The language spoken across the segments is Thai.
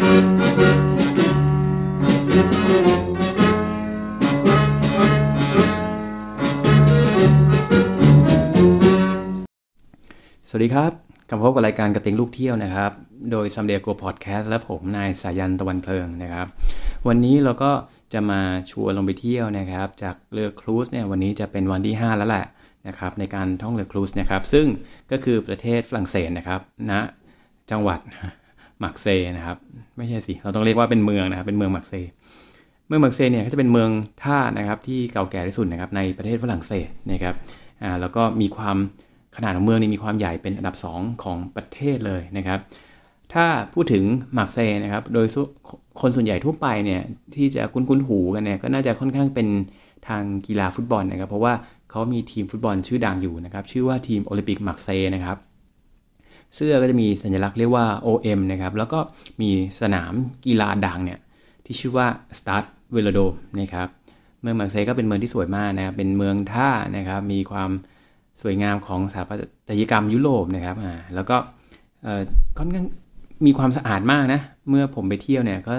สวัสดีครับ กลับพบกับรายการกระติงลูกเที่ยวนะครับ โดยซัมเดียโกพอดแคสต์และผมนายสายันตะวันเพลิงนะครับ วันนี้เราก็จะมาชวนลงไปเที่ยวนะครับ จากเรือครูซเนี่ยวันนี้จะเป็นวันที่ 5 แล้วแหละนะครับในการท่องเรือครูซนะครับ ซึ่งก็คือประเทศฝรั่งเศสนะครับณนะจังหวัด มักเซนะครับ ไม่ใช่สิเราต้องเรียกว่าเป็นเมืองนะครับ เป็นเมืองมักเซ เมืองมักเซเนี่ยก็จะเป็นเมืองท่านะครับ ที่เก่าแก่ที่สุดนะครับในประเทศฝรั่งเศสนะครับอ่าแล้วก็มีความขนาดของเมืองนี่มีความใหญ่เป็นอันดับ 2 ของประเทศเลยนะครับ ถ้าพูดถึงมาร์เซนะครับ โดยคนส่วนใหญ่ทั่วไปเนี่ยที่จะคุ้นๆหูกันเนี่ยก็น่าจะค่อนข้างเป็นทางกีฬาฟุตบอลนะครับ เพราะว่าเขามีทีมฟุตบอลชื่อดังอยู่นะครับ ชื่อว่าทีมโอลิมปิกมาร์เซนะครับ เสื้อก็จะมีสัญลักษณ์เรียกว่า OM นะครับ แล้วก็มีสนามกีฬาดังเนี่ยที่ชื่อว่า Stade Velodrome นะครับ เมืองมาร์เซย์ก็เป็นเมืองที่สวยมากนะครับ เป็นเมืองท่านะครับ มีความสวยงามของสถาปัตยกรรมยุโรปนะครับ อ่า แล้วก็ค่อนข้างมีความสะอาดมากนะ เมื่อผมไปเที่ยวเนี่ยก็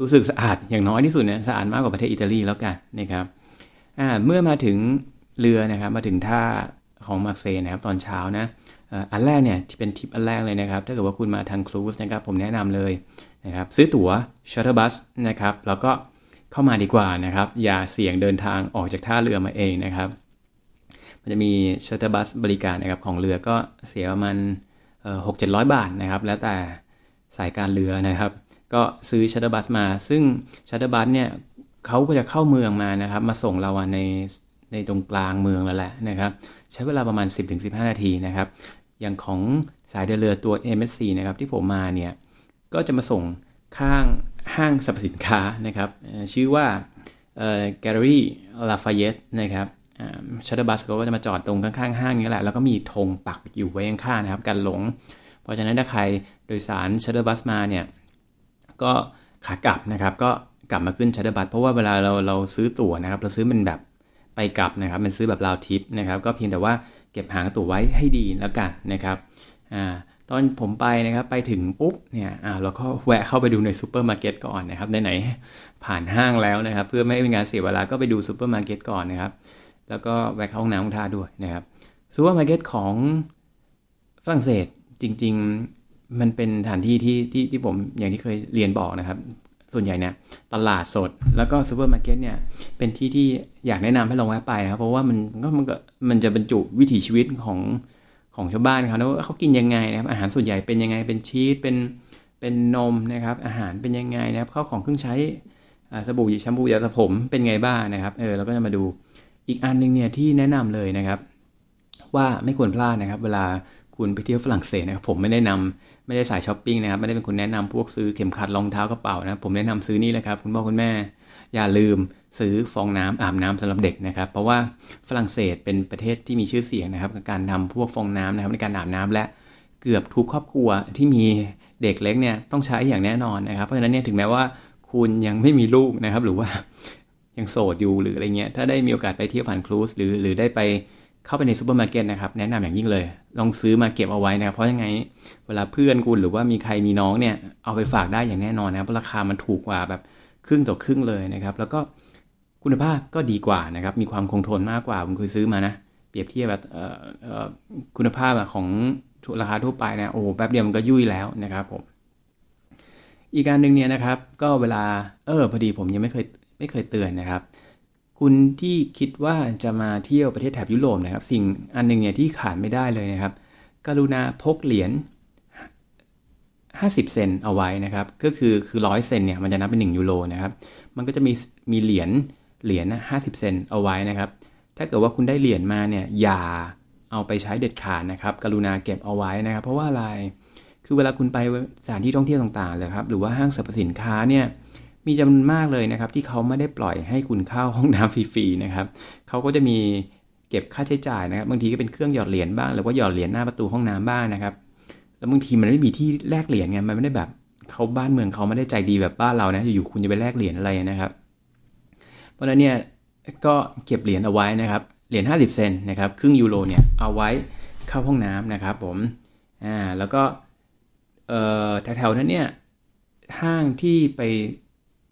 รู้สึกสะอาดอย่างน้อยที่สุดเนี่ยสะอาดมากกว่าประเทศอิตาลีแล้วกันนะครับ อ่า เมื่อมาถึงเรือนะครับ มาถึงท่าของมาร์เซย์นะครับตอนเช้านะ อันแรกเนี่ยที่เป็นทิปอันแรกเลยนะครับ ถ้าเกิดว่าคุณมาทาง cruise นะครับผมแนะนำเลยนะครับซื้อตั๋ว shuttle bus นะครับแล้วก็เข้ามาดีกว่านะครับ อย่าเสี่ยงเดินทางออกจากท่าเรือมาเองนะครับ มันจะมี shuttle bus บริการนะครับของเรือก็เสียประมาณหกเจ็ดร้อยบาทนะครับ แล้วแต่สายการเรือนะครับ ก็ซื้อ shuttle bus มา ซึ่ง shuttle bus เนี่ยเขาก็จะเข้าเมืองมานะครับ มาส่งเราในในตรงกลางเมืองแล้วแหละนะครับ ใช้เวลาประมาณ 10-15 นาทีนะครับ อย่างของสายเดินเรือตัว MSC นะครับที่ผมมาเนี่ยก็จะมาส่งข้างห้างสรรพสินค้านะครับชื่อว่า Galeries Lafayette นะครับ shuttle bus ก็จะมาจอดตรงข้างๆห้างนี้แหละ แล้วก็มีธงปักอยู่ไว้ข้างๆนะครับกันหลง เพราะฉะนั้นถ้าใครโดยสาร shuttle bus มาเนี่ยก็ขากลับนะครับก็กลับมาขึ้น shuttle bus เพราะว่าเวลาเราเราซื้อตั๋วนะครับ เราซื้อมันแบบไปกลับนะครับมันซื้อแบบ round trip นะครับ ก็เพียงแต่ว่า เก็บหางตั๋วไว้ให้ดีแล้วกันนะครับอ่าตอนผมไปนะครับไปถึงปุ๊บเนี่ยอ่าเราก็แวะเข้าไปดูในซูเปอร์มาร์เก็ตก่อนนะครับไหนๆผ่านห้างแล้วนะครับ เพื่อไม่ให้เป็นการเสียเวลาก็ไปดูซูเปอร์มาร์เก็ตก่อนนะครับ แล้วก็แวะเข้าห้องน้ำห้องท่าด้วยนะครับซูเปอร์มาร์เก็ตของฝรั่งเศสจริง ๆ มันเป็นสถานที่ที่ที่ที่ผมอย่างที่เคยเรียนบอกนะครับ ส่วนใหญ่เนี่ยตลาดสดแล้วก็ซูเปอร์มาร์เก็ตเนี่ยเป็นที่ที่อยากแนะนำให้ลองแวะไปนะครับ เพราะว่ามันก็มันก็มันจะบรรจุวิถีชีวิตของของชาวบ้านเขานะว่าเขากินยังไงนะครับอาหารส่วนใหญ่เป็นยังไงเป็นชีสเป็นเป็นนมนะครับ อาหารเป็นยังไงนะครับข้าวของเครื่องใช้สบู่แชมพูยาสระผมเป็นไงบ้างนะครับเออเราก็จะมาดูอีกอันนึงเนี่ยที่แนะนำเลยนะครับ ว่าไม่ควรพลาดนะครับ เวลา คุณไปเที่ยวฝรั่งเศสนะครับผมไม่ได้นำไม่ได้สายช้อปปิ้งนะครับไม่ได้เป็นคนแนะนำพวกซื้อเข็มขัดรองเท้ากระเป๋านะผมแนะนำซื้อนี่แหละครับคุณพ่อคุณแม่อย่าลืมซื้อฟองน้ำอาบน้ำสำหรับเด็กนะครับ เพราะว่าฝรั่งเศสเป็นประเทศที่มีชื่อเสียงนะครับกับการทำพวกฟองน้ำนะครับในการอาบน้ำและเกือบทุกครอบครัวที่มีเด็กเล็กเนี่ยต้องใช้อย่างแน่นอนนะครับ เพราะฉะนั้นเนี่ยถึงแม้ว่าคุณยังไม่มีลูกนะครับ หรือว่ายังโสดอยู่หรืออะไรเงี้ยถ้าได้มีโอกาสไปเที่ยวผ่าน cruise หรือหรือได้ไป เข้าไปในซูเปอร์มาร์เก็ตนะครับ แนะนำอย่างยิ่งเลย ลองซื้อมาเก็บเอาไว้นะเพราะยังไง เวลาเพื่อนคุณหรือว่ามีใครมีน้องเนี่ยเอาไปฝากได้อย่างแน่นอนนะเพราะราคามันถูกกว่าแบบครึ่งต่อครึ่งเลยนะครับ แล้วก็คุณภาพก็ดีกว่านะครับ มีความคงทนมากกว่าผมเคยซื้อมานะ เปรียบเทียบแบบคุณภาพของราคาทั่วไปนะโอ้แป๊บเดียวมันก็ยุ่ยแล้วนะครับผมอีกการหนึ่งเนี่ยนะครับ ก็เวลาเออพอดีผมยังไม่เคยไม่เคยเตือนนะครับ คุณที่คิดว่าจะมาเที่ยวประเทศแถบยุโรปนะครับ สิ่งอันหนึ่งเนี่ยที่ขาดไม่ได้เลยนะครับ กรุณาพกเหรียญ50 เซนเอาไว้นะครับ ก็คือคือร้อยเซนเนี่ยมันจะนับเป็น1ยูโรนะครับ มันก็จะมีมีเหรียญเหรียญห้าสิบเซนเอาไว้นะครับ ถ้าเกิดว่าคุณได้เหรียญมาเนี่ยอย่าเอาไปใช้เด็ดขาดนะครับ กรุณาเก็บเอาไว้นะครับ เพราะว่าอะไรคือเวลาคุณไปสถานที่ท่องเที่ยวต่างๆเลยครับ หรือว่าห้างสรรพสินค้าเนี่ย มีจำนวนมากเลยนะครับ ที่เขาไม่ได้ปล่อยให้คุณเข้าห้องน้ำฟรีๆนะครับเขาก็จะมีเก็บค่าใช้จ่ายนะครับ บางทีก็เป็นเครื่องหยอดเหรียญบ้างหรือว่าหยอดเหรียญหน้าประตูห้องน้ำบ้างนะครับ แล้วบางทีมันไม่มีที่แลกเหรียญไงมันไม่ได้แบบเขาบ้านเมืองเขาไม่ได้ใจดีแบบบ้านเรานะอยู่ๆคุณจะไปแลกเหรียญอะไรนะครับ เพราะฉะนั้นเนี่ยก็เก็บเหรียญเอาไว้นะครับเหรียญ50 เซนนะครับครึ่งยูโรเนี่ยเอาไว้เข้าห้องน้ำนะครับผมอ่าแล้วก็เอ่อแถวๆนั้นเนี่ยห้างที่ไป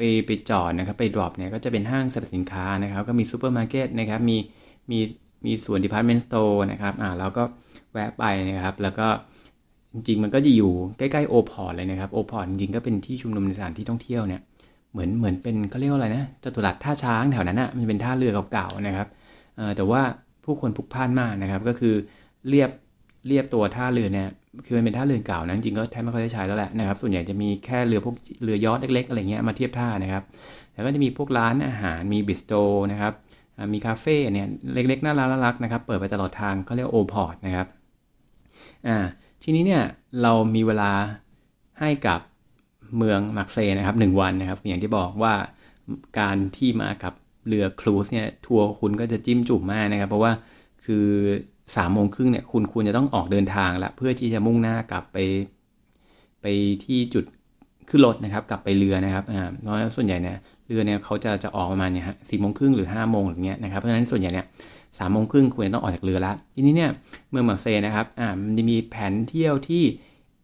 ไปไปจอดนะครับไป drop เนี่ยก็จะเป็นห้างสรรพสินค้านะครับ ก็มีซูเปอร์มาร์เก็ตนะครับมีมีมีส่วน department store นะครับอ่าเราก็แวะไปนะครับ แล้วก็จริงๆ มันก็จะอยู่ใกล้ๆ Old Port เลยนะครับ Old Port จริงๆก็เป็นที่ชุมนุมในสถานที่ท่องเที่ยวเนี่ยเหมือนเหมือนเป็นเขาเรียกว่าอะไรนะจตุรัสท่าช้างแถวนั้นอะ่ะมันเป็นท่าเรือเก่าๆนะครับเออแต่ว่าผู้คนพลุกพล่านมากนะครับ ก็คือเลียบเลียบตัวท่าเรือเนี่ย คือมันเป็นท่าเรือเก่านะจริงก็แทบไม่ค่อยได้ใช้แล้วแหละนะครับ ส่วนใหญ่จะมีแค่เรือพวกเรือยอช์ตเล็ก ๆ อะไรเงี้ยมาเทียบท่านะครับ แล้วก็จะมีพวกร้านอาหารมี bistro นะครับ มีคาเฟ่เนี่ยเล็กๆน่ารักน่ารักนะครับ เปิดไปตลอดทางเขาเรียก Old Port นะครับ อ่า ทีนี้เนี่ยเรามีเวลาให้กับเมืองมาร์กเซยนะครับหนึ่งวันนะครับ อย่างที่บอกว่าการที่มากับเรือครูซเนี่ยทัวร์คุณก็จะจิ้มจุ่มมากนะครับ เพราะว่าคือ สามโมงครึ่งเนี่ยคุณควรจะต้องออกเดินทางละเพื่อที่จะมุ่งหน้ากลับไป ไปที่จุดขึ้นรถนะครับ กลับไปเรือนะครับอ่าเพราะส่วนใหญ่เนี่ยเรือเนี่ยเขาจะจะออกประมาณเนี่ยฮะสี่โมงครึ่งหรือห้าโมงอย่างเงี้ยนะครับเพราะฉะนั้นส่วนใหญ่เนี่ยสามโมงครึ่งควรต้องออกจากเรือล้วทีนี้เนี่ยเมืองมาร์เซนะครับอ่ามันจะมีแผนเที่ยวที่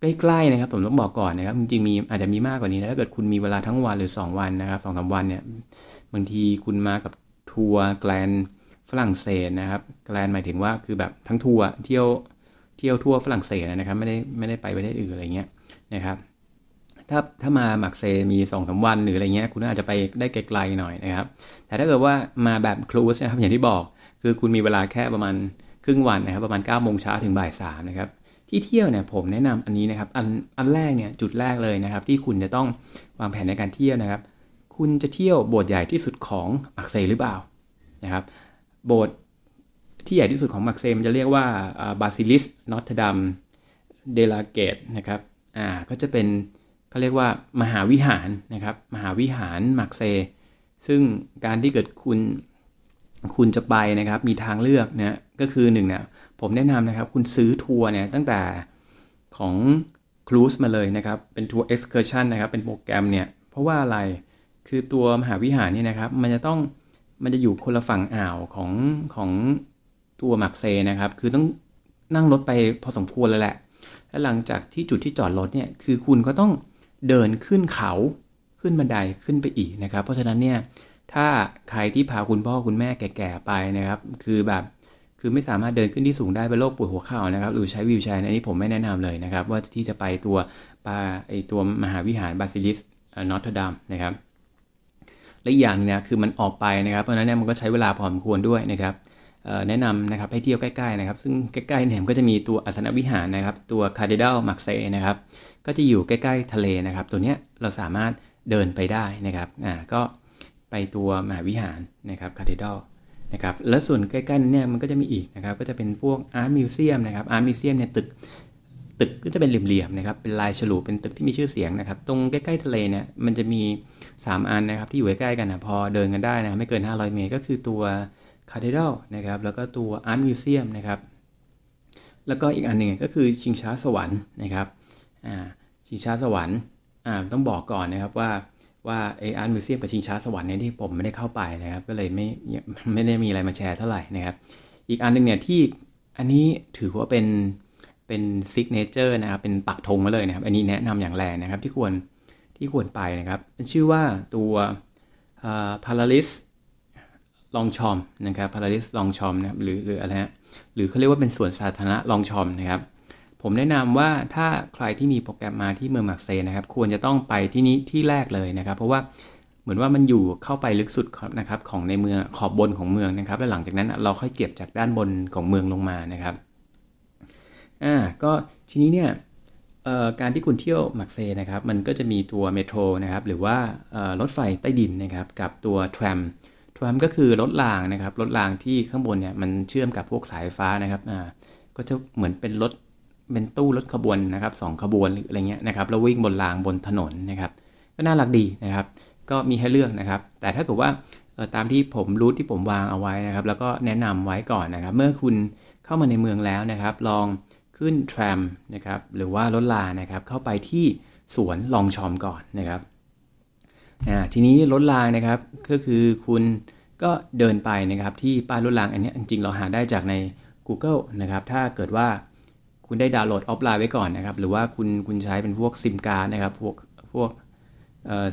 ใกล้ๆนะครับผมต้องบอกก่อนนะครับจริงๆมีอาจจะมีมากกว่านี้นะถ้าเกิดคุณมีเวลาทั้งวันหรือ 2 วันนะครับสองสาวันเนี่ยบางทีคุณมากับทัวร์แกลน ฝรั่งเศสนะครับ แกลนหมายถึงว่าคือแบบทั้งทัวร์เที่ยวเที่ยวทั่วฝรั่งเศสนะครับไม่ได้ไม่ได้ไปประเทศอื่นอะไรเงี้ยนะครับถ้าถ้ามาหมักเซมี2อสาวันหรืออะไรเงี้ยคุณอาจจะไปได้ไกลๆหน่อยนะครับ แต่ถ้าเกิดว่ามาแบบครูสนะครับอย่างที่บอก คือคุณมีเวลาแค่ประมาณครึ่งวันนะครับ ประมาณ9ก้าโมงเช้าถึงบ่ายสามนะครับที่เที่ยวเนี่ยผมแนะนำอันนี้นะครับอันอันแรกเนี่ยจุดแรกเลยนะครับ ที่คุณจะต้องวางแผนในการเที่ยวนะครับ คุณจะเที่ยวโบสถ์ใหญ่ที่สุดของมาร์กเซยหรือเปล่านะครับ โบสถ์ที่ใหญ่ที่สุดของมาร์กเซยจะเรียกว่า Basilique Notre-Dame de la Garde นะครับอ่าก็จะเป็นเขาเรียกว่ามหาวิหารนะครับ มหาวิหารมาร์กเซย ซึ่งการที่เกิดคุณคุณจะไปนะครับ มีทางเลือกนะก็คือหนึ่งเนี่ยผมแนะนำนะครับ คุณซื้อทัวร์เนี่ยตั้งแต่ของ cruise มาเลยนะครับ เป็นทัวร์ excursion นะครับ เป็นโปรแกรมเนี่ย เพราะว่าอะไรคือตัวมหาวิหารนี่นะครับ มันจะต้อง มันจะอยู่คนละฝั่งอ่าวของของตัวมาร์กเซยนะครับ คือต้องนั่งรถไปพอสมควรเลยแหละ และหลังจากที่จุดที่จอดรถเนี่ยคือคุณก็ต้องเดินขึ้นเขาขึ้นบันไดขึ้นไปอีกนะครับ เพราะฉะนั้นเนี่ยถ้าใครที่พาคุณพ่อคุณแม่แก่ๆไปนะครับ คือแบบคือไม่สามารถเดินขึ้นที่สูงได้เป็นโรคปวดหัวเข่านะครับ หรือใช้ wheelchair อันนี้ผมไม่แนะนำเลยนะครับ ว่าที่จะไปตัวปาไอตัวมหาวิหาร Basilique Notre-Dame นะครับ และอย่างเนี่ยคือมันออกไปนะครับ เพราะฉะนั้นเนี่ยมันก็ใช้เวลาพอสมควรด้วยนะครับแนะนำนะครับให้เที่ยวใกล้ๆนะครับ ซึ่งใกล้ๆเนี่ยก็จะมีตัวอาสนวิหารนะครับ ตัว cathedral มาร์กเซยนะครับ ก็จะอยู่ใกล้ๆทะเลนะครับ ตัวเนี้ยเราสามารถเดินไปได้นะครับอ่าก็ไปตัวมหาวิหารนะครับ cathedral นะครับและส่วนใกล้ๆนั้นเนี่ยมันก็จะมีอีกนะครับ ก็จะเป็นพวก art museum นะครับ art museum เนี่ยตึก ตึกก็จะเป็นเหลี่ยมๆนะครับเป็นลายฉลุเป็นตึกที่มีชื่อเสียงนะครับตรงใกล้ๆทะเลเนี่ยมันจะมี 3 อันนะครับที่อยู่ใกล้ๆกันนะพอเดินกันได้นะไม่เกิน 500 เมตรก็คือตัว cathedral นะครับแล้วก็ตัว art museum นะครับแล้วก็อีกอันหนึ่งก็คือชิงช้าสวรรค์นะครับอ่าชิงช้าสวรรค์อ่าต้องบอกก่อนนะครับว่าว่าไอ้ art museum กับชิงช้าสวรรค์เนี่ยที่ผมไม่ได้เข้าไปนะครับก็เลยไม่ไม่ได้มีอะไรมาแชร์เท่าไหร่นะครับอีกอันหนึ่งเนี่ยที่อันนี้ถือว่าเป็น เป็น signature นะครับเป็นปักธงมาเลยนะครับ อันนี้แนะนำอย่างแรงนะครับ ที่ควรที่ควรไปนะครับ เป็นชื่อว่าตัว Palais Longchamp นะครับ Palais Longchamp นะครับหรือหรืออะไรฮะหรือเขาเรียกว่าเป็นสวนสาธารณะ Longchamp นะครับ ผมแนะนำว่าถ้าใครที่มีโปรแกรมมาที่เมืองมักเซนะครับ ควรจะต้องไปที่นี้ที่แรกเลยนะครับ เพราะว่าเหมือนว่ามันอยู่เข้าไปลึกสุดนะครับของในเมืองขอบบนของเมืองนะครับ และหลังจากนั้นเราค่อยเก็บจากด้านบนของเมืองลงมานะครับ อ่าก็ทีนี้เนี่ยการที่คุณเที่ยวมักเซนะครับ มันก็จะมีตัวเมโทรนะครับ หรือว่ารถไฟใต้ดินนะครับ กับตัวทรัมทรัมก็คือรถรางนะครับ รถรางที่ข้างบนเนี่ยมันเชื่อมกับพวกสายฟ้านะครับอ่าก็จะเหมือนเป็นรถเป็นตู้รถขบวนนะครับสองขบวนหรืออะไรเงี้ยนะครับแล้ววิ่งบนรางบนถนนนะครับ ก็น่ารักดีนะครับ ก็มีให้เลือกนะครับ แต่ถ้าเกิดว่าตามที่ผมรู้ที่ผมวางเอาไว้นะครับ แล้วก็แนะนำไว้ก่อนนะครับ เมื่อคุณเข้ามาในเมืองแล้วนะครับ ลอง ขึ้นทรมนะครับหรือว่ารถลานะครับเข้าไปที่สวนลองชอมก่อนนะครับทีนี้รถรางนะครับก็คือคุณก็เดินไปนะครับที่ป้ายรถรางอันนี้จริงเราหาได้จากใน Google นะครับถ้าเกิดว่าคุณได้ดาวน์โหลดออฟไลน์ไว้ก่อนนะครับหรือว่าคุณคุณใช้เป็นพวกซิมการ์ดนะครับพวกพวก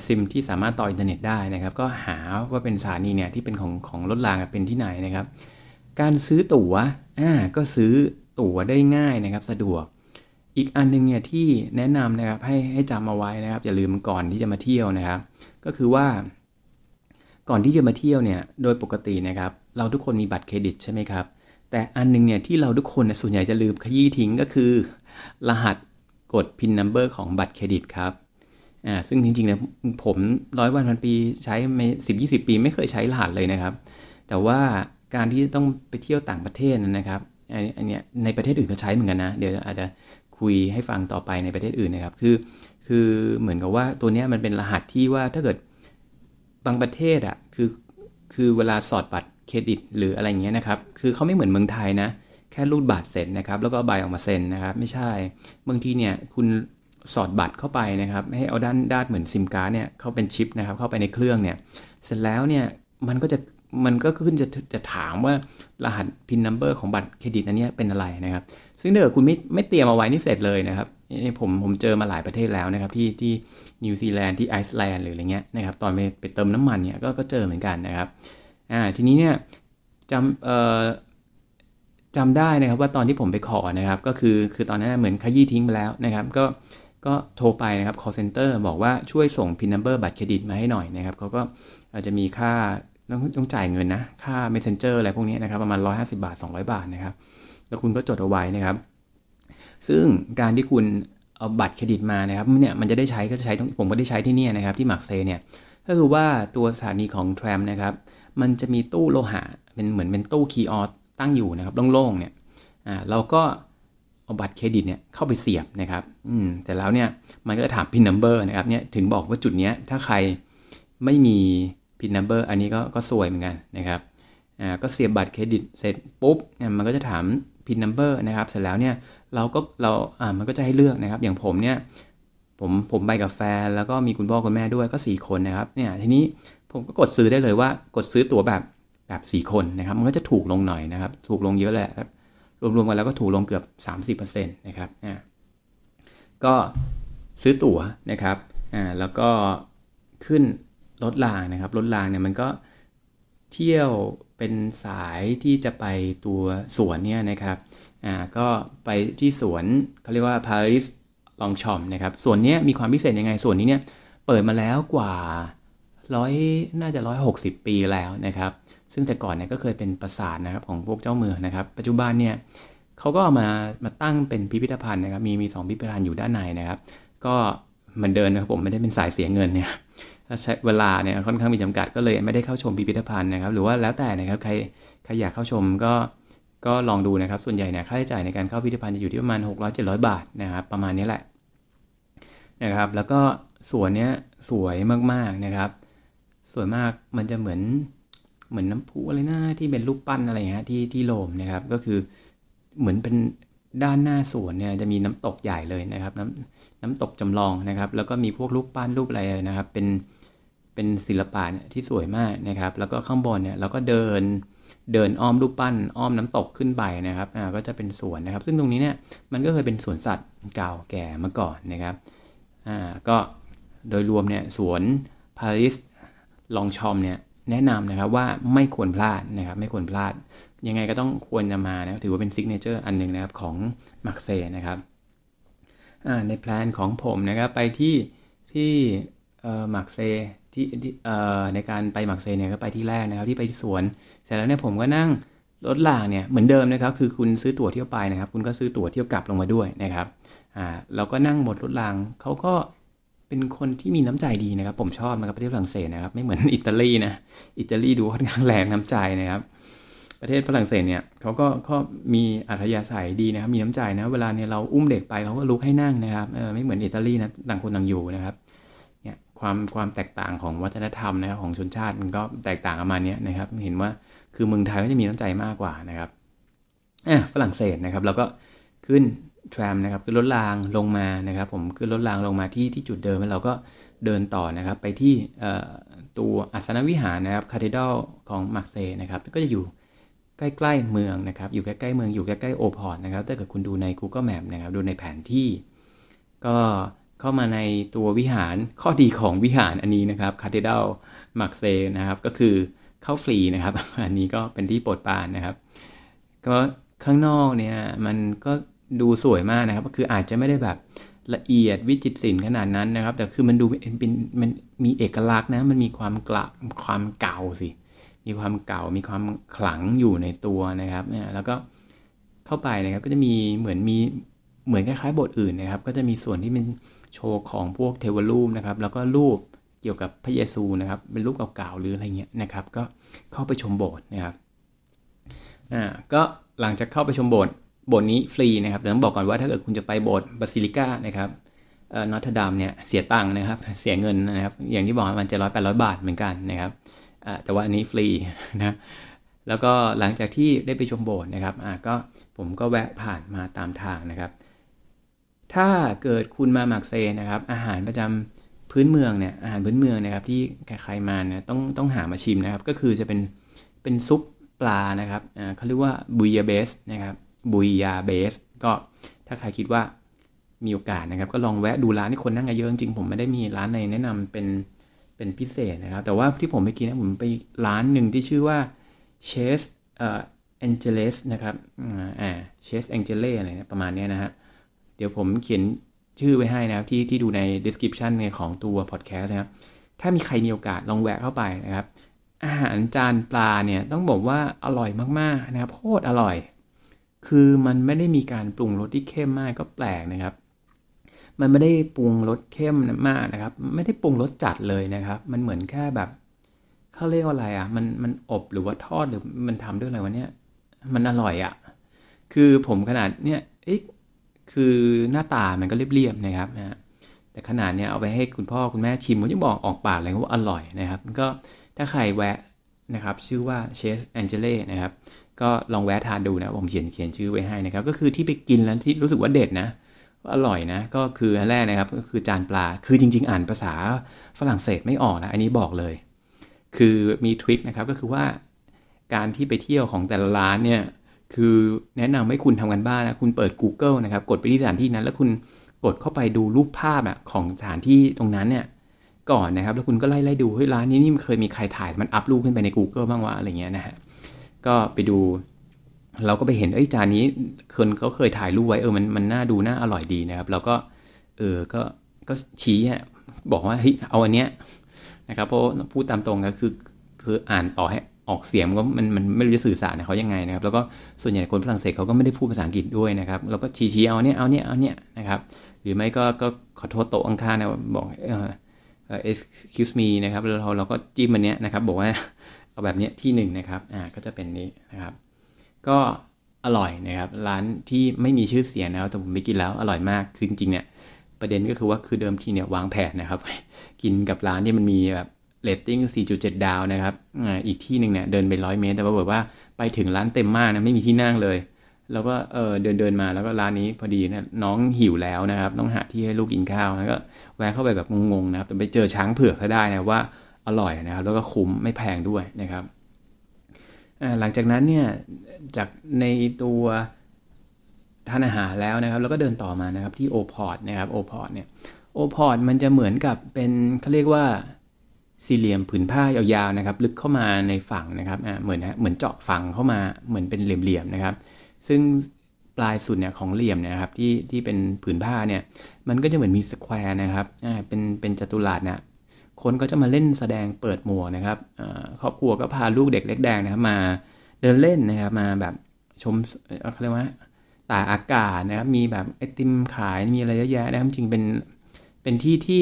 ซิมที่สามารถต่ออินเทอร์เน็ตได้นะครับ ก็หาว่าเป็นสถานีเนี่ยที่เป็นของของรถรางเป็นที่ไหนนะครับ การซื้อตั๋วอ่าก็ซื้อ ตั๋วได้ง่ายนะครับ สะดวก อีกอันนึงเนี่ยที่แนะนำนะครับให้ให้จำเอาไว้นะครับ อย่าลืมก่อนที่จะมาเที่ยวนะครับ ก็คือว่า ก่อนที่จะมาเที่ยวเนี่ยโดยปกตินะครับ เราทุกคนมีบัตรเครดิตใช่ไหมครับแต่อันนึงเนี่ยที่เราทุกคนส่วนใหญ่จะลืมขยี้ทิ้งก็คือ รหัสกด PIN number ของบัตรเครดิตครับอ่าซึ่งจริงๆนี่ยผมร้อยวันพันปีใช้ไม่สิบยี่สิบปีไม่เคยใช้รหัสเลยนะครับ แต่ว่าการที่ต้องไปเที่ยวต่างประเทศนะครับ อันนี้ในประเทศอื่นก็ใช้เหมือนกันนะ เดี๋ยวอาจจะคุยให้ฟังต่อไปในประเทศอื่นนะครับ คือคือเหมือนกับว่าตัวนี้มันเป็นรหัสที่ว่าถ้าเกิดบางประเทศอะคือคือเวลาสอดบัตรเครดิต หรืออะไรเงี้ยนะครับ คือเขาไม่เหมือนเมืองไทยนะ แค่รูดบัตรเสร็จนะครับ แล้วก็ใบออกมาเซ็นนะครับ ไม่ใช่บางทีเนี่ยคุณสอดบัตรเข้าไปนะครับ ให้เอาด้านด้านเหมือนซิมการ์ดเนี่ยเข้าเป็นชิปนะครับ เข้าไปในเครื่องเนี่ย เสร็จแล้วเนี่ยมันก็จะ มันก็ขึ้นจะจะถามว่ารหัส PIN number ของบัตรเครดิตอันนี้เป็นอะไรนะครับ ซึ่งเดี๋ยวคุณไม่ไม่เตรียมเอาไว้นี่เสร็จเลยนะครับนี่ผมผมเจอมาหลายประเทศแล้วนะครับ ที่ที่นิวซีแลนด์ที่ไอซ์แลนด์หรืออะไรเงี้ยนะครับตอนไปไปเติมน้ำมันเนี่ยก็ก็เจอเหมือนกันนะครับอ่าทีนี้เนี่ยจำเอ่อจำได้นะครับว่าตอนที่ผมไปขอนะครับ ก็คือคือตอนนั้นเหมือนขยี้ทิ้งไปแล้วนะครับ ก็ก็โทรไปนะครับ call center บอกว่าช่วยส่ง PIN number บัตรเครดิตมาให้หน่อยนะครับเขาก็อาจจะมีค่า ต้องต้องจ่ายเงินนะ ค่า messenger อะไรพวกนี้นะครับ ประมาณ 150 บาท 200 บาทนะครับ แล้วคุณก็จดเอาไว้นะครับ ซึ่งการที่คุณเอาบัตรเครดิตมานะครับเนี่ยมันจะได้ใช้ก็จะใช้ผมก็ได้ใช้ที่นี่นะครับที่มาร์กเซยเนี่ยก็คือว่าตัวสถานีของ tram นะครับมันจะมีตู้โลหะเป็นเหมือนเป็นตู้ kiosk ตั้งอยู่นะครับโล่งๆเนี่ยอ่าเราก็เอาบัตรเครดิตเนี่ยเข้าไปเสียบนะครับอืมแต่แล้วเนี่ยมันก็จะถาม PIN number นะครับเนี่ยถึงบอกว่าจุดเนี้ยถ้าใครไม่มี PIN number อันนี้ก็ก็ซวยเหมือนกันนะครับอ่าก็เสียบบัตรเครดิตเสร็จปุ๊บมันก็จะถาม PIN number นะครับ เสร็จแล้วเนี่ยเราก็เราอ่ามันก็จะให้เลือกนะครับ อย่างผมเนี่ยผมผมไปกับแฟนแล้วก็มีคุณพ่อคุณแม่ด้วยก็ 4 คนนะครับเนี่ยทีนี้ผมก็กดซื้อได้เลยว่ากดซื้อตั๋วแบบแบบ 4 คนนะครับ มันก็จะถูกลงหน่อยนะครับ ถูกลงเยอะแหละครับรวมๆกันแล้วก็ถูกลงเกือบ 30%นะครับอ่าก็ซื้อตั๋วนะครับอ่าแล้วก็ขึ้น รถรางนะครับรถรางเนี่ยมันก็เที่ยวเป็นสายที่จะไปตัวสวนเนี่ยนะครับอ่าก็ไปที่สวนเขาเรียกว่า Paris ลองชอมนะครับส่วนนี้มีความพิเศษยังไงส่วนนี้เนี่ยเปิดมาแล้วกว่าร้อยน่าจะร้อยหกสิบปีแล้วนะครับ ซึ่งแต่ก่อนเนี่ยก็เคยเป็นปราสาทนะครับของพวกเจ้าเมืองนะครับ ปัจจุบันเนี่ยเขาก็มามาตั้งเป็นพิพิธภัณฑ์นะครับ มีมีสองพิพิธภัณฑ์อยู่ด้านในนะครับ ก็มันเดินนะครับผมไม่ได้เป็นสายเสียเงินเนี่ย ใช้เวลาเนี่ยค่อนข้างมีจำกัดก็เลยไม่ได้เข้าชมพิพิธภัณฑ์นะครับ หรือว่าแล้วแต่นะครับใครใครอยากเข้าชมก็ก็ลองดูนะครับ ส่วนใหญ่เนี่ยค่าใช้จ่ายในการเข้าพิพิธภัณฑ์จะอยู่ที่ประมาณ 600-700 บาทนะครับ ประมาณนี้แหละนะครับ แล้วก็สวนเนี้ยสวยมากๆนะครับ สวยมากมันจะเหมือนเหมือนน้ำพุอะไรนะที่เป็นรูปปั้นอะไรเงี้ยที่ที่โลมนะครับ ก็คือเหมือนเป็น ด้านหน้าสวนเนี่ยจะมีน้ำตกใหญ่เลยนะครับน้ำน้ำตกจำลองนะครับ แล้วก็มีพวกรูปปั้นรูปอะไรนะครับ เป็นเป็นศิลปะที่สวยมากนะครับ แล้วก็ข้างบนเนี่ยเราก็เดินเดินอ้อมรูปปั้นอ้อมน้ำตกขึ้นไปนะครับอ่าก็จะเป็นสวนนะครับ ซึ่งตรงนี้เนี่ยมันก็เคยเป็นสวนสัตว์เก่าแก่มาก่อนนะครับอ่าก็โดยรวมเนี่ยสวนปารีสลองชอมเนี่ยแนะนำนะครับว่าไม่ควรพลาดนะครับ ไม่ควรพลาด ยังไงก็ต้องควรจะมานะถือว่าเป็น signature อันหนึ่งนะครับของมาร์เซยนะครับใน plan ของผมนะครับไปที่ที่มาร์เซยที่ในการไปมาร์กเซยเนี่ยก็ไปที่แรกนะครับที่ไปที่สวนเสร็จแล้วเนี่ยผมก็นั่งรถรางเนี่ยเหมือนเดิมนะครับคือคุณซื้อตั๋วเที่ยวไปนะครับ คุณก็ซื้อตั๋วเที่ยวกลับลงมาด้วยนะครับอ่าเราก็นั่งหมดรถรางเขาก็เป็นคนที่มีน้ำใจดีนะครับ ผมชอบนะครับประเทศฝรั่งเศสนะครับ ไม่เหมือนอิตาลีนะอิตาลีดูค่อนข้างแรงน้ำใจนะครับ ประเทศฝรั่งเศสเนี่ยเขาก็ก็มีอัธยาศัยดีนะครับ มีน้ำใจนะ เวลาเนี่ยเราอุ้มเด็กไปเขาก็ลุกให้นั่งนะครับไม่เหมือนอิตาลีนะต่างคนต่างอยู่นะครับเนี่ยความความแตกต่างของวัฒนธรรมนะครับของชนชาติมันก็แตกต่างกันมาเนี้นะครับ เห็นว่าคือเมืองไทยก็จะมีน้ำใจมากกว่านะครับอะฝรั่งเศสนะครับแล้วก็ขึ้นทรมนะครับขึ้นรถรางลงมานะครับ ผมขึ้นรถรางลงมาที่ที่จุดเดิมแล้วเราก็เดินต่อนะครับ ไปที่ตัวอาสนวิหารนะครับ cathedral ของมาร์เซยนะครับ ก็จะอยู่ ใกล้ๆเมืองนะครับ อยู่ใกล้ๆเมืองอยู่ใกล้ๆ Old Port นะครับ ถ้าเกิดคุณดูใน Google Map นะครับ ดูในแผนที่ ก็เข้ามาในตัววิหาร ข้อดีของวิหารอันนี้นะครับ cathedral มาร์กเซยนะครับ ก็คือเข้าฟรีนะครับ อันนี้ก็เป็นที่โปรดปรานนะครับ ก็ข้างนอกเนี่ยมันก็ดูสวยมากนะครับ ก็คืออาจจะไม่ได้แบบละเอียดวิจิตรศิลป์ขนาดนั้นนะครับ แต่คือมันดูเป็นมันมีเอกลักษณ์นะ มันมีความกละความเก่าสิ มีความเก่ามีความขลังอยู่ในตัวนะครับเนี่ยแล้วก็เข้าไปนะครับก็จะมีเหมือนมีเหมือนคล้ายๆบทอื่นนะครับ ก็จะมีส่วนที่เป็นโชว์ของพวกเทวรูปนะครับ แล้วก็รูปเกี่ยวกับพระเยซูนะครับ เป็นรูปเก่าๆหรืออะไรเงี้ยนะครับ ก็เข้าไปชมโบสถ์นะครับอ่าก็หลังจากเข้าไปชมโบสถ์โบสถ์นี้ฟรีนะครับแต่ต้องบอกก่อนว่าถ้าเกิดคุณจะไปโบสถ์ basilica นะครับเอ่อนอเทรอดามเนี่ยเสียตังค์นะครับ เสียเงินนะครับ อย่างที่บอกมันจะร้อยแปดร้อยบาทเหมือนกันนะครับ แต่ว่าอันนี้ฟรีนะแล้วก็หลังจากที่ได้ไปชมโบสถ์นะครับก็ผมก็แวะผ่านมาตามทางนะครับ ถ้าเกิดคุณมามาร์กเซยนะครับ อาหารประจำพื้นเมืองเนี่ยอาหารพื้นเมืองนะครับที่ใครๆมาเนี่ยต้องต้องหามาชิมนะครับ ก็คือจะเป็นเป็นซุปปลานะครับเขาเรียกว่าบุยาเบสนะครับบุยาเบส ก็ถ้าใครคิดว่ามีโอกาสนะครับ ก็ลองแวะดูร้านที่คนนั่งเยอะจริงผมไม่ได้มีร้านในแนะนำเป็น เป็นพิเศษนะครับ แต่ว่าที่ผมไปกินนะผมไปร้านหนึ่งที่ชื่อว่าเชสเอ่อแองเจลิสนะครับอ่าเชสแองเจเล่อะไรนะประมาณนี้นะฮะเดี๋ยวผมเขียนชื่อไว้ให้นะครับที่ที่ดูใน description ในของตัว podcast นะครับ ถ้ามีใครมีโอกาสลองแวะเข้าไปนะครับ อาหารจานปลาเนี่ยต้องบอกว่าอร่อยมากๆนะครับโคตรอร่อย คือมันไม่ได้มีการปรุงรสที่เข้มมากก็แปลกนะครับ มันไม่ได้ปรุงรสเข้มมากนะครับ ไม่ได้ปรุงรสจัดเลยนะครับ มันเหมือนแค่แบบเขาเรียกว่าอะไรอะ มันมันอบหรือว่าทอดหรือมันทำด้วยอะไรวะเนี่ย มันอร่อยอะ คือผมขนาดเนี่ยเอ๊ะคือหน้าตามันก็เรียบๆนะครับนะแต่ขนาดเนี้ยเอาไปให้คุณพ่อคุณแม่ชิมผมจะบอกออกปากเลยว่าอร่อยนะครับ ก็ถ้าใครแวะนะครับชื่อว่าเชสแองเจเล่นะครับก็ลองแวะทานดูนะผมเขียนเขียนชื่อไว้ให้นะครับ ก็คือที่ไปกินแล้วที่รู้สึกว่าเด็ดนะ อร่อยนะ ก็คืออันแรกนะครับ ก็คือจานปลา คือจริง ๆ อ่านภาษาฝรั่งเศสไม่ออกนะ อันนี้บอกเลย คือมีทริคนะครับ ก็คือว่าการที่ไปเที่ยวของแต่ละร้านเนี่ย คือแนะนำให้คุณทำกันบ้านนะ คุณเปิด Google นะครับ กดไปที่สถานที่นั้น แล้วคุณกดเข้าไปดูรูปภาพอะของสถานที่ตรงนั้นเนี่ย ก่อนนะครับ แล้วคุณก็ไล่ไล่ดู เฮ้ยร้านนี้นี่มันเคยมีใครถ่าย มันอัพรูปขึ้นไปใน Google บ้างวะ อะไรเงี้ยนะฮะ ก็ไปดู เราก็ไปเห็นเอ้ยจานนี้คนเขาเคยถ่ายรูปไว้เออมันมันน่าดูน่าอร่อยดีนะครับ เราก็เออก็ก็ชี้อะบอกว่าเฮ้ยเอาอันเนี้ยนะครับเพราะพูดตามตรงก็คือคืออ่านต่อให้ออกเสียงก็มันมันไม่รู้จะสื่อสารเขายังไงนะครับ แล้วก็ส่วนใหญ่คนฝรั่งเศสเขาก็ไม่ได้พูดภาษาอังกฤษด้วยนะครับเราก็ชี้ชี้เอาเนี้ยเอาเนี้ยเอาเนี้ยนะครับ หรือไม่ก็ก็ขอโทษโต๊ะข้างๆนะบอกเออ excuse me นะครับเราเราก็จิ้มอันเนี้ยนะครับ บอกว่าเอาแบบเนี้ยที่1นนะครับอ่าก็จะเป็นนี้นะครับ ก็อร่อยนะครับ ร้านที่ไม่มีชื่อเสียงนะครับแต่ผมไปกินแล้วอร่อยมากคือจริงๆเนี่ยประเด็นก็คือว่าคือเดิมทีเนี่ยวางแผนนะครับ กินกับร้านที่มันมีแบบเรตติ้ง 4.7 ดาวนะครับอ่าอีกที่หนึ่งเนี่ยเดินไปร้อยเมตร แต่ว่าแบบว่าไปถึงร้านเต็มมากนะไม่มีที่นั่งเลย แล้วก็เออเดินเดินมาแล้วก็ร้านนี้พอดีนะน้องหิวแล้วนะครับต้องหาที่ให้ลูกกินข้าวแล้วก็แวะเข้าไปแบบงงๆนะครับแต่ไปเจอช้างเผือกซะได้นะว่าอร่อยนะครับ แล้วก็คุ้มไม่แพงด้วยนะครับ หลังจากนั้นเนี่ยจากในตัวทานอาหารแล้วนะครับ แล้วก็เดินต่อมานะครับที่ Old Port นะครับ Old Port เนี่ยOld Port มันจะเหมือนกับเป็นเขาเรียกว่าสี่เหลี่ยมผืนผ้ายาวๆนะครับ ลึกเข้ามาในฝั่งนะครับอ่าเหมือนเหมือนเจาะฝั่งเข้ามาเหมือนเป็นเหลี่ยมๆนะครับ ซึ่งปลายสุดเนี่ยของเหลี่ยมนะครับที่ที่เป็นผืนผ้าเนี่ยมันก็จะเหมือนมี square นะครับอ่าเป็นเป็นจัตุรัสเนี่ย คนก็จะมาเล่นแสดงเปิดหมวกนะครับครอบครัวก็พาลูกเด็กเล็กแดงนะครับมาเดินเล่นนะครับมาแบบชมเขาเรียกว่าตาอากาศนะครับมีแบบไอติมขายมีอะไรเยอะแยะนะครับจริงเป็นเป็นที่ที่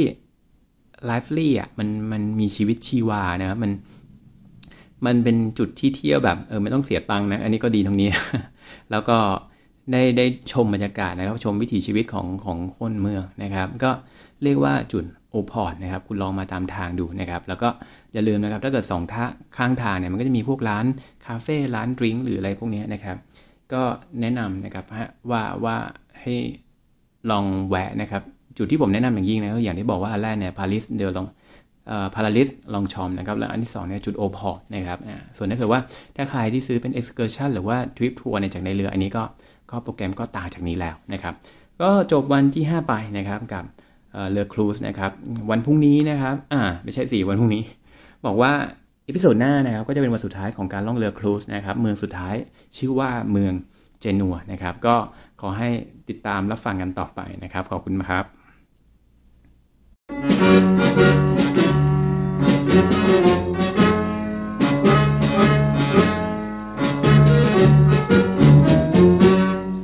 lively อะมันมันมีชีวิตชีวานะครับมันมันเป็นจุดที่เที่ยวแบบเออไม่ต้องเสียตังค์นะ อันนี้ก็ดีตรงนี้ แล้วก็ได้ได้ชมบรรยากาศนะครับ ชมวิถีชีวิตของของคนเมืองนะครับ ก็เรียกว่าจุด Old Port นะครับคุณลองมาตามทางดูนะครับแล้วก็อย่าลืมนะครับถ้าเกิดสองท่าข้างทางเนี่ยมันก็จะมีพวกร้านคาเฟ่ร้าน drink หรืออะไรพวกนี้นะครับก็แนะนำนะครับว่าว่าให้ลองแวะนะครับจุดที่ผมแนะนำอย่างยิ่งนะก็อย่างที่บอกว่าอันแรกเนี่ย Palais de Long เอ่อ Palais Longchamp นะครับแล้วอันที่2เนี่ยจุด Old Port นะครับอ่าส่วนถ้าเกิดว่าถ้าใครที่ซื้อเป็น excursion หรือว่าทริปทัวร์ในจากในเรืออันนี้ก็ก็โปรแกรมก็ต่างจากนี้แล้วนะครับ ก็จบวันที่ 5 ไปนะครับกับ เรือ cruise นะครับวันพรุ่งนี้นะครับอ่าไม่ใช่สี่วันพรุ่งนี้ บอกว่าอีพิโซดหน้านะครับก็จะเป็นวันสุดท้ายของการล่องเรือครูสนะครับเมืองสุดท้ายชื่อว่าเมืองเจนัวนะครับ ก็ขอให้ติดตามรับฟังกันต่อไปนะครับ ขอบคุณครับ Thank you.